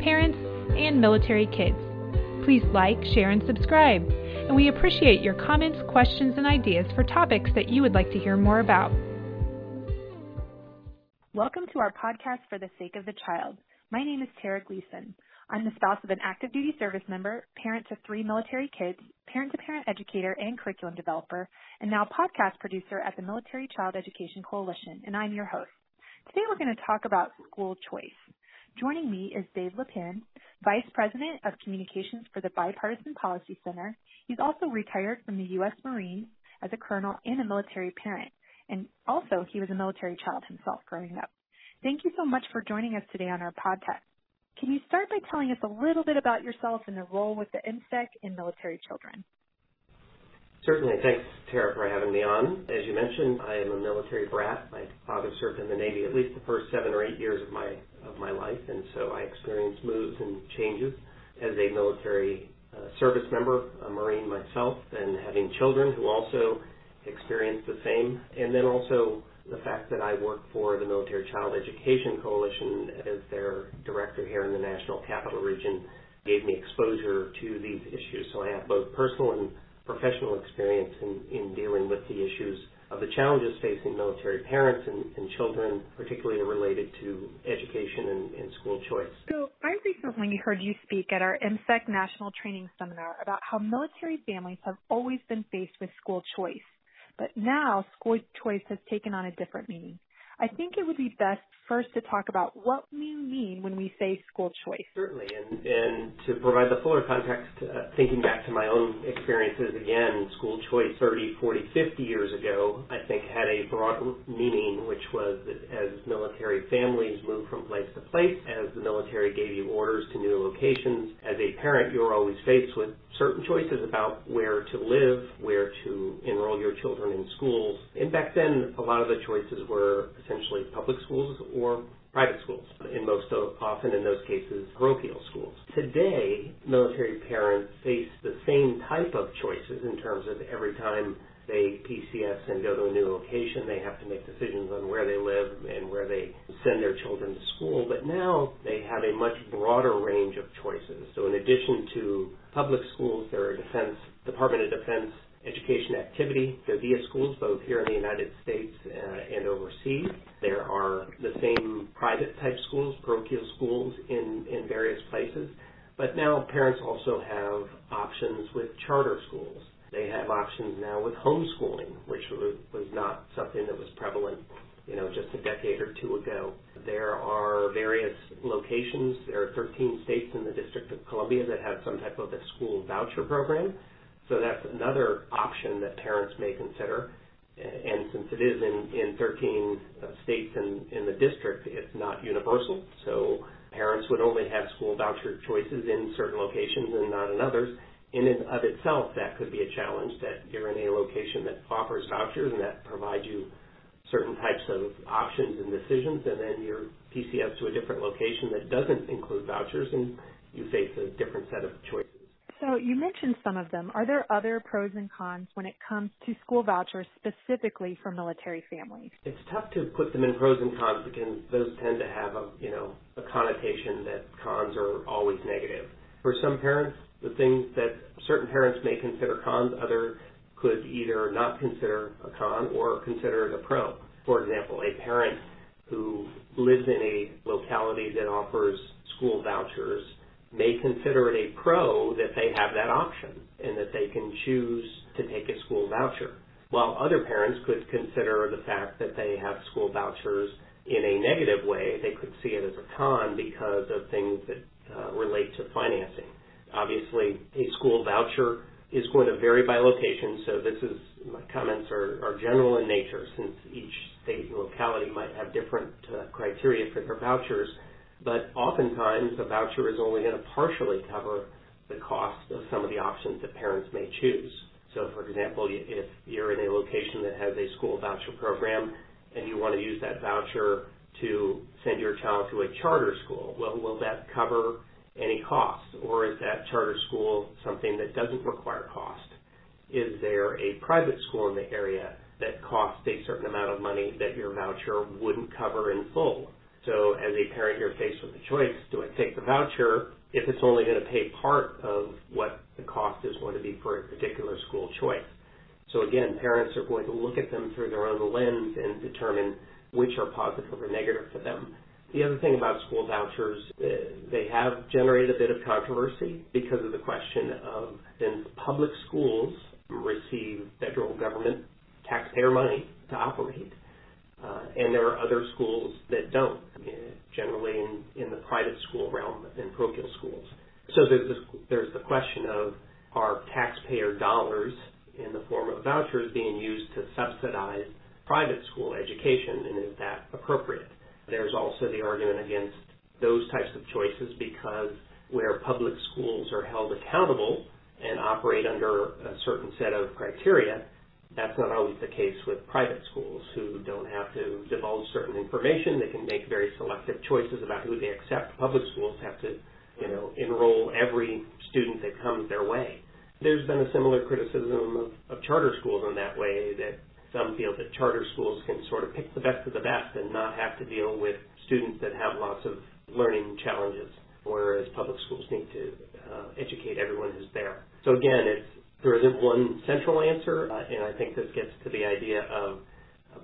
parents, and military kids. Please like, share, and subscribe and we appreciate your comments, questions, and ideas for topics that you would like to hear more about. Welcome to our podcast for the sake of the child. My name is Tara Gleason. I'm the spouse of an active duty service member, parent to three military kids, parent to parent educator and curriculum developer, and now podcast producer at the Military Child Education Coalition, and I'm your host. Today we're going to talk about school choice. Joining me is Dave Lepin, Vice President of Communications for the Bipartisan Policy Center. He's also retired from the U.S. Marines as a colonel and a military parent. And also, he was a military child himself growing up. Thank you so much for joining us today on our podcast. Can you start by telling us a little bit about yourself and the role with the MCEC in military children? Certainly. Thanks, Tara, for having me on. As you mentioned, I am a military brat. My father served in the Navy at least the first seven or eight years of my of my life, and so I experienced moves and changes as a military uh, service member, a Marine myself, and having children who also experienced the same, and then also the fact that I work for the Military Child Education Coalition as their director here in the National Capital Region gave me exposure to these issues. So I have both personal and professional experience in, in dealing with the issues of the challenges facing military parents and, and children, particularly related to education and, and, school choice. So I recently heard you speak at our MCEC National Training Seminar about how military families have always been faced with school choice, but now school choice has taken on a different meaning. I think it would be best first to talk about what we mean when we say school choice. Certainly, and, and to provide the fuller context, uh, thinking back to my own experiences again, school choice 30, 40, 50 years ago, I think had a broad meaning, which was that as military families moved from place to place, as the military gave you orders to new locations, as a parent, you were always faced with certain choices about where to live, where to enroll your children in schools. And back then, a lot of the choices were essentially public schools or private schools, and most often in those cases, parochial schools. Today, military parents face the same type of choices in terms of every time they PCS and go to a new location, they have to make decisions on where they live and where they send their children to school. But now they have a much broader range of choices. So in addition to public schools, there are defense, Department of Defense education activity. There are schools both here in the United States uh, and overseas. There are the same private type schools, parochial schools in, in various places. But now parents also have options with charter schools. They have options now with homeschooling, which was not something that was prevalent, you know, just a decade or two ago. There are various locations. There are 13 states in the District of Columbia that have some type of a school voucher program. So that's another option that parents may consider. And since it is in, in 13 uh, states in, in the district, it's not universal. So parents would only have school voucher choices in certain locations and not in others in and of itself, that could be a challenge that you're in a location that offers vouchers and that provides you certain types of options and decisions, and then you're PCS to a different location that doesn't include vouchers, and you face a different set of choices. So you mentioned some of them. Are there other pros and cons when it comes to school vouchers specifically for military families? It's tough to put them in pros and cons because those tend to have a you know a connotation that cons are always negative. For some parents, the things that certain parents may consider cons, other could either not consider a con or consider it a pro. For example, a parent who lives in a locality that offers school vouchers may consider it a pro that they have that option and that they can choose to take a school voucher. While other parents could consider the fact that they have school vouchers in a negative way, they could see it as a con because of things that uh, relate to financing. Obviously, a school voucher is going to vary by location, so this is my comments are, are general in nature since each state and locality might have different uh, criteria for their vouchers. But oftentimes a voucher is only going to partially cover the cost of some of the options that parents may choose. So, for example, if you're in a location that has a school voucher program and you want to use that voucher to send your child to a charter school, well, will that cover any cost? Or is that charter school something that doesn't require cost? Is there a private school in the area that costs a certain amount of money that your voucher wouldn't cover in full? So as a parent, you're faced with the choice, do I take the voucher if it's only going to pay part of what the cost is going to be for a particular school choice? So again, parents are going to look at them through their own lens and determine which are positive or negative for them. The other thing about school vouchers, uh, they have generated a bit of controversy because of the question of since public schools receive federal government taxpayer money to operate, and there are other schools that don't, generally in, in the private school realm and parochial schools. So there's, this, there's the question of are taxpayer dollars in the form of vouchers being used to subsidize private school education, and is that appropriate? There's also the argument against those types of choices because where public schools are held accountable and operate under a certain set of criteria, that's not always the case with private schools who don't have to divulge certain information. They can make very selective choices about who they accept. Public schools have to, you know, enroll every student that comes their way. There's been a similar criticism of, of charter schools in that way that some feel that charter schools can sort of pick the best of the best and not have to deal with students that have lots of learning challenges, whereas public schools need to uh, educate everyone who's there. So again, it's there isn't one central answer, uh, and I think this gets to the idea of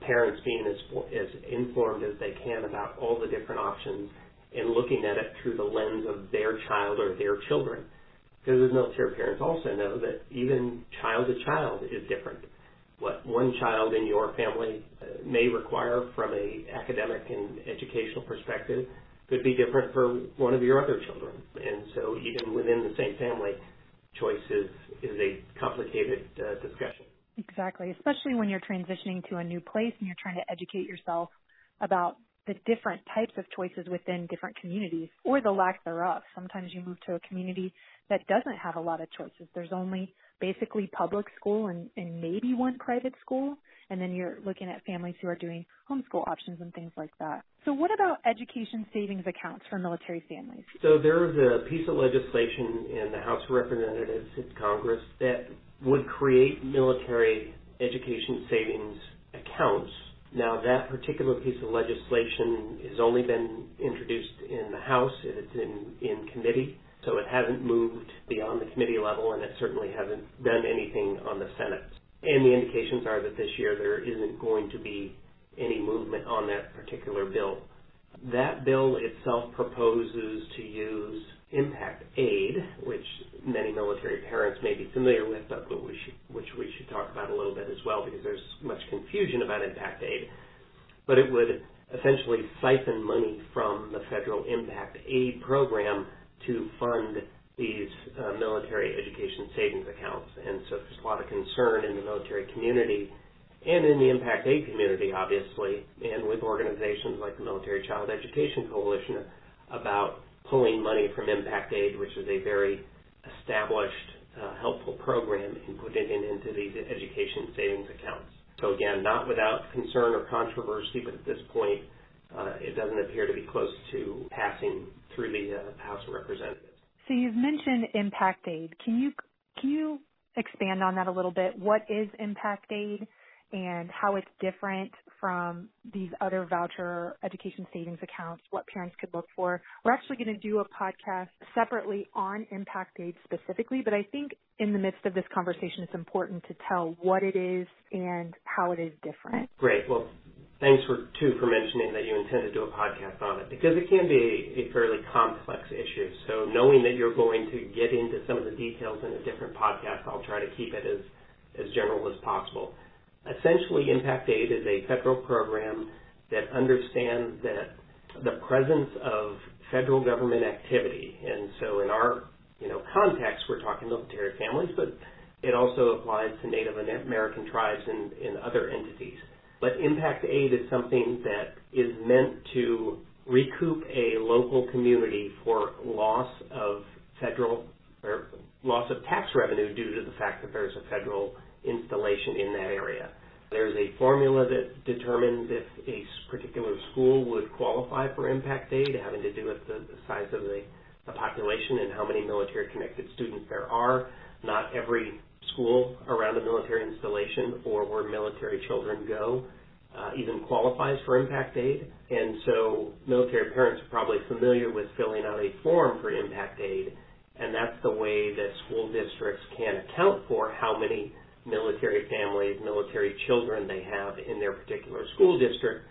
parents being as, as informed as they can about all the different options and looking at it through the lens of their child or their children. Because as military parents also know that even child to child is different. What one child in your family uh, may require from a academic and educational perspective could be different for one of your other children. And so even within the same family, choice is, is a complicated uh, discussion. Exactly, especially when you're transitioning to a new place and you're trying to educate yourself about the different types of choices within different communities or the lack thereof. Sometimes you move to a community that doesn't have a lot of choices. There's only basically public school and, and maybe one private school. And then you're looking at families who are doing homeschool options and things like that. So what about education savings accounts for military families? So there is a piece of legislation in the House of Representatives in Congress that would create military education savings accounts. Now that particular piece of legislation has only been introduced in the House. It's in, in committee. So it hasn't moved beyond the committee level, and it certainly hasn't done anything on the Senate. And the indications are that this year there isn't going to be any movement on that particular bill. That bill itself proposes to use impact aid, which many military parents may be familiar with, but we should, which we should talk about a little bit as well because there's much confusion about impact aid. But it would essentially siphon money from the federal impact aid program to fund these uh, military education savings accounts. And so there's a lot of concern in the military community and in the impact aid community, obviously, and with organizations like the Military Child Education Coalition about pulling money from impact aid, which is a very established, uh, helpful program, and putting it into these education savings accounts. So again, not without concern or controversy, but at this point, uh, it doesn't appear to be close to passing through the uh, House of Representatives. So you've mentioned impact aid. Can you can you expand on that a little bit? What is impact aid and how it's different from these other voucher education savings accounts, what parents could look for. We're actually going to do a podcast separately on impact aid specifically, but I think in the midst of this conversation, it's important to tell what it is and how it is different. Great. Well, thanks for too for mentioning that you intend to do a podcast on it because it can be a, a fairly complex issue. So knowing that you're going to get into some of the details in a different podcast, I'll try to keep it as as general as possible. Essentially, Impact Aid is a federal program that understands that the presence of federal government activity, and so in our you know context, we're talking military families, but it also applies to Native American tribes and, and other entities but impact aid is something that is meant to recoup a local community for loss of federal or loss of tax revenue due to the fact that there's a federal installation in that area. There's a formula that determines if a particular school would qualify for impact aid, having to do with the, size of the, the population and how many military connected students there are. Not every school around a military installation or where military children go uh, even qualifies for impact aid. And so military parents are probably familiar with filling out a form for impact aid, and that's the way that school districts can account for how many military families, military children they have in their particular school district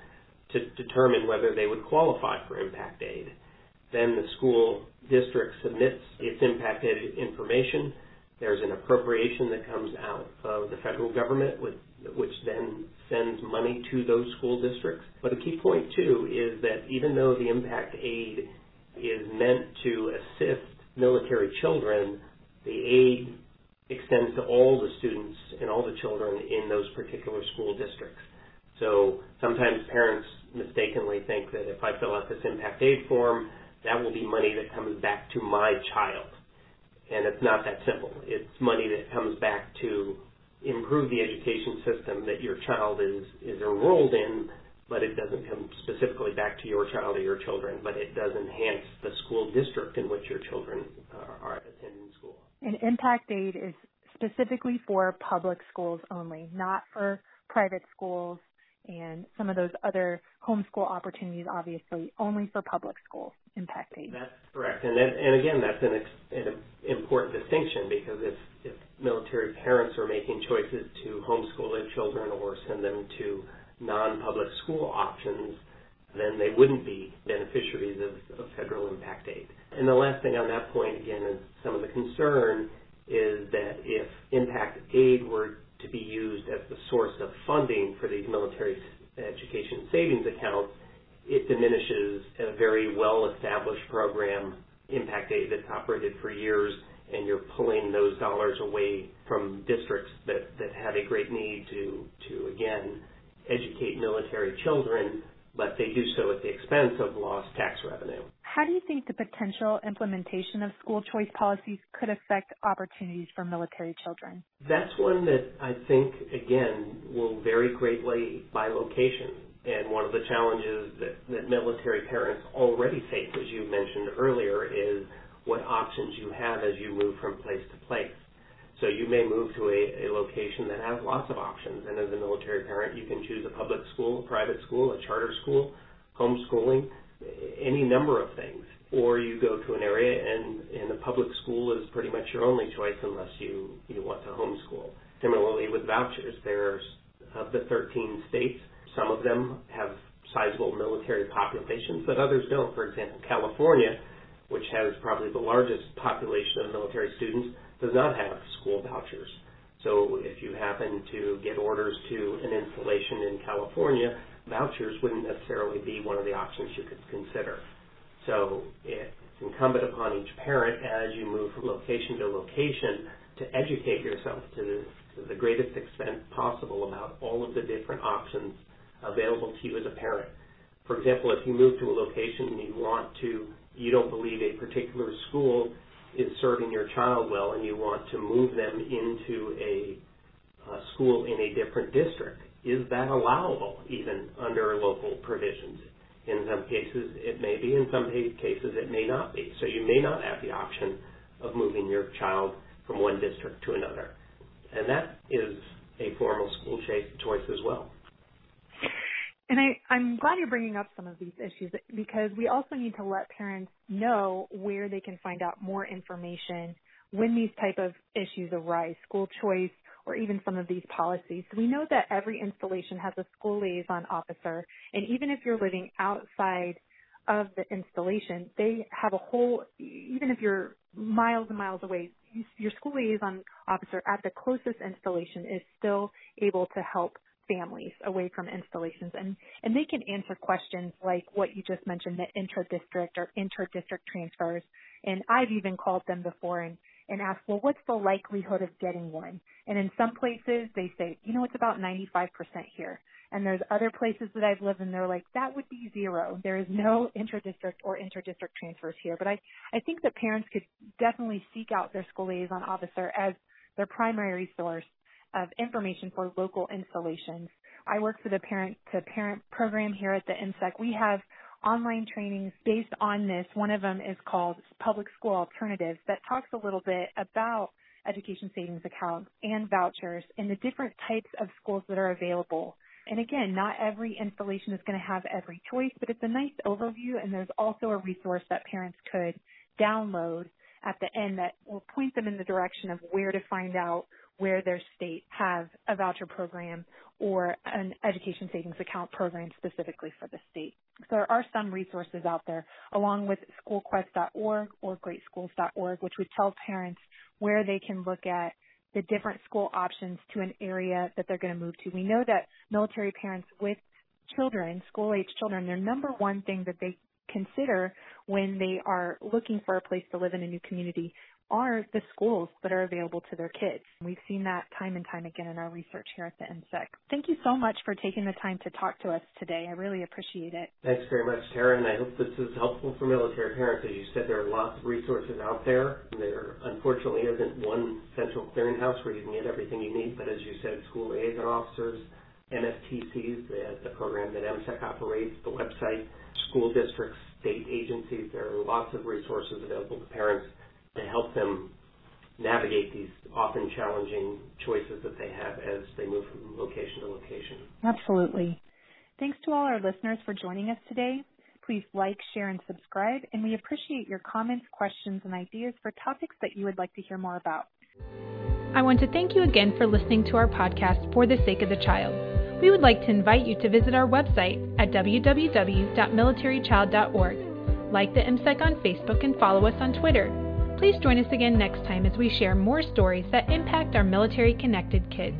to determine whether they would qualify for impact aid. Then the school district submits its impact aid information. There's an appropriation that comes out of the federal government, with, which then sends money to those school districts. But a key point, too, is that even though the impact aid is meant to assist military children, the aid extends to all the students and all the children in those particular school districts. So sometimes parents mistakenly think that if I fill out this impact aid form, that will be money that comes back to my child. And it's not that simple. It's money that comes back to improve the education system that your child is, is enrolled in, but it doesn't come specifically back to your child or your children, but it does enhance the school district in which your children are, are attending school. And impact aid is specifically for public schools only, not for private schools and some of those other homeschool opportunities, obviously, only for public schools, impact aid. That's correct. And, then, and again, that's an, an important distinction because if, if military parents are making choices to homeschool their children or send them to non-public school options, then they wouldn't be beneficiaries of, of federal impact aid. And the last thing on that point, again, is some of the concern is that if impact aid were to be used as the source of funding for these military education savings accounts, it diminishes a very well-established program, impact aid, that's operated for years, and you're pulling those dollars away from districts that, that have a great need to, to again, educate military children but they do so at the expense of lost tax revenue. How do you think the potential implementation of school choice policies could affect opportunities for military children? That's one that I think, again, will vary greatly by location. And one of the challenges that, that military parents already face, as you mentioned earlier, is what options you have as you move from place to place. So you may move to a, a location that has lots of options, and as a military parent, you can choose a public school, a private school, a charter school, homeschooling, any number of things. Or you go to an area and, and the public school is pretty much your only choice unless you, you want to homeschool. Similarly with vouchers, there's of the 13 states, some of them have sizable military populations, but others don't. For example, California, which has probably the largest population of military students, does not have school vouchers. So if you happen to get orders to an installation in California, vouchers wouldn't necessarily be one of the options you could consider. So it's incumbent upon each parent as you move from location to location to educate yourself to the, to the greatest extent possible about all of the different options available to you as a parent. For example, if you move to a location and you want to, you don't believe a particular school is serving your child well and you want to move them into a, a school in a different district, is that allowable even under local provisions? In some cases it may be, in some cases it may not be. So you may not have the option of moving your child from one district to another. And that is a formal school choice choice as well. And I, I'm glad you're bringing up some of these issues because we also need to let parents know where they can find out more information when these type of issues arise, school choice or even some of these policies. We know that every installation has a school liaison officer and even if you're living outside of the installation, they have a whole, even if you're miles and miles away, your school liaison officer at the closest installation is still able to help families away from installations and, and they can answer questions like what you just mentioned, the intra-district or inter-district transfers. And I've even called them before and, and ask, well, what's the likelihood of getting one? And in some places they say, you know, it's about 95% here. And there's other places that I've lived and they're like, that would be zero. There is no inter-district or inter-district transfers here. But I, I think that parents could definitely seek out their school liaison officer as their primary source of information for local installations. I work for the parent to parent program here at the MCEC. We have online trainings based on this. One of them is called Public School Alternatives that talks a little bit about education savings accounts and vouchers and the different types of schools that are available. And again, not every installation is going to have every choice, but it's a nice overview and there's also a resource that parents could download at the end that will point them in the direction of where to find out where their state have a voucher program or an education savings account program specifically for the state. So there are some resources out there along with schoolquest.org or greatschools.org which would tell parents where they can look at the different school options to an area that they're going to move to. We know that military parents with children, school age children, their number one thing that they consider when they are looking for a place to live in a new community are the schools that are available to their kids. We've seen that time and time again in our research here at the MCEC. Thank you so much for taking the time to talk to us today. I really appreciate it. Thanks very much, Tara, and I hope this is helpful for military parents. As you said, there are lots of resources out there. There unfortunately isn't one central clearinghouse where you can get everything you need, but as you said, school liaison officers, MSTCs, the, the program that MCEC operates, the website, school districts, state agencies, there are lots of resources available to parents to help them navigate these often challenging choices that they have as they move from location to location. Absolutely. Thanks to all our listeners for joining us today. Please like, share, and subscribe, and we appreciate your comments, questions, and ideas for topics that you would like to hear more about. I want to thank you again for listening to our podcast, For the Sake of the Child. We would like to invite you to visit our website at www.militarychild.org. Like the MCEC on Facebook and follow us on Twitter. Please join us again next time as we share more stories that impact our military connected kids.